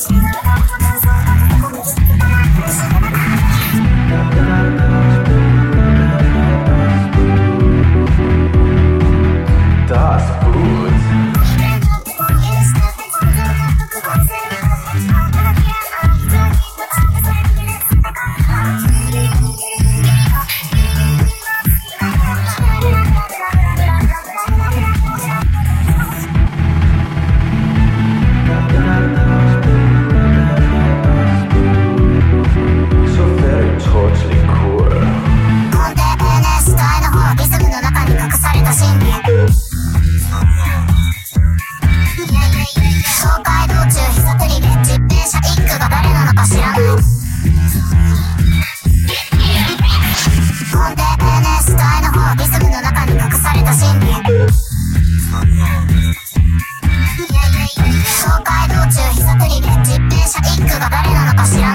Thank you. hacia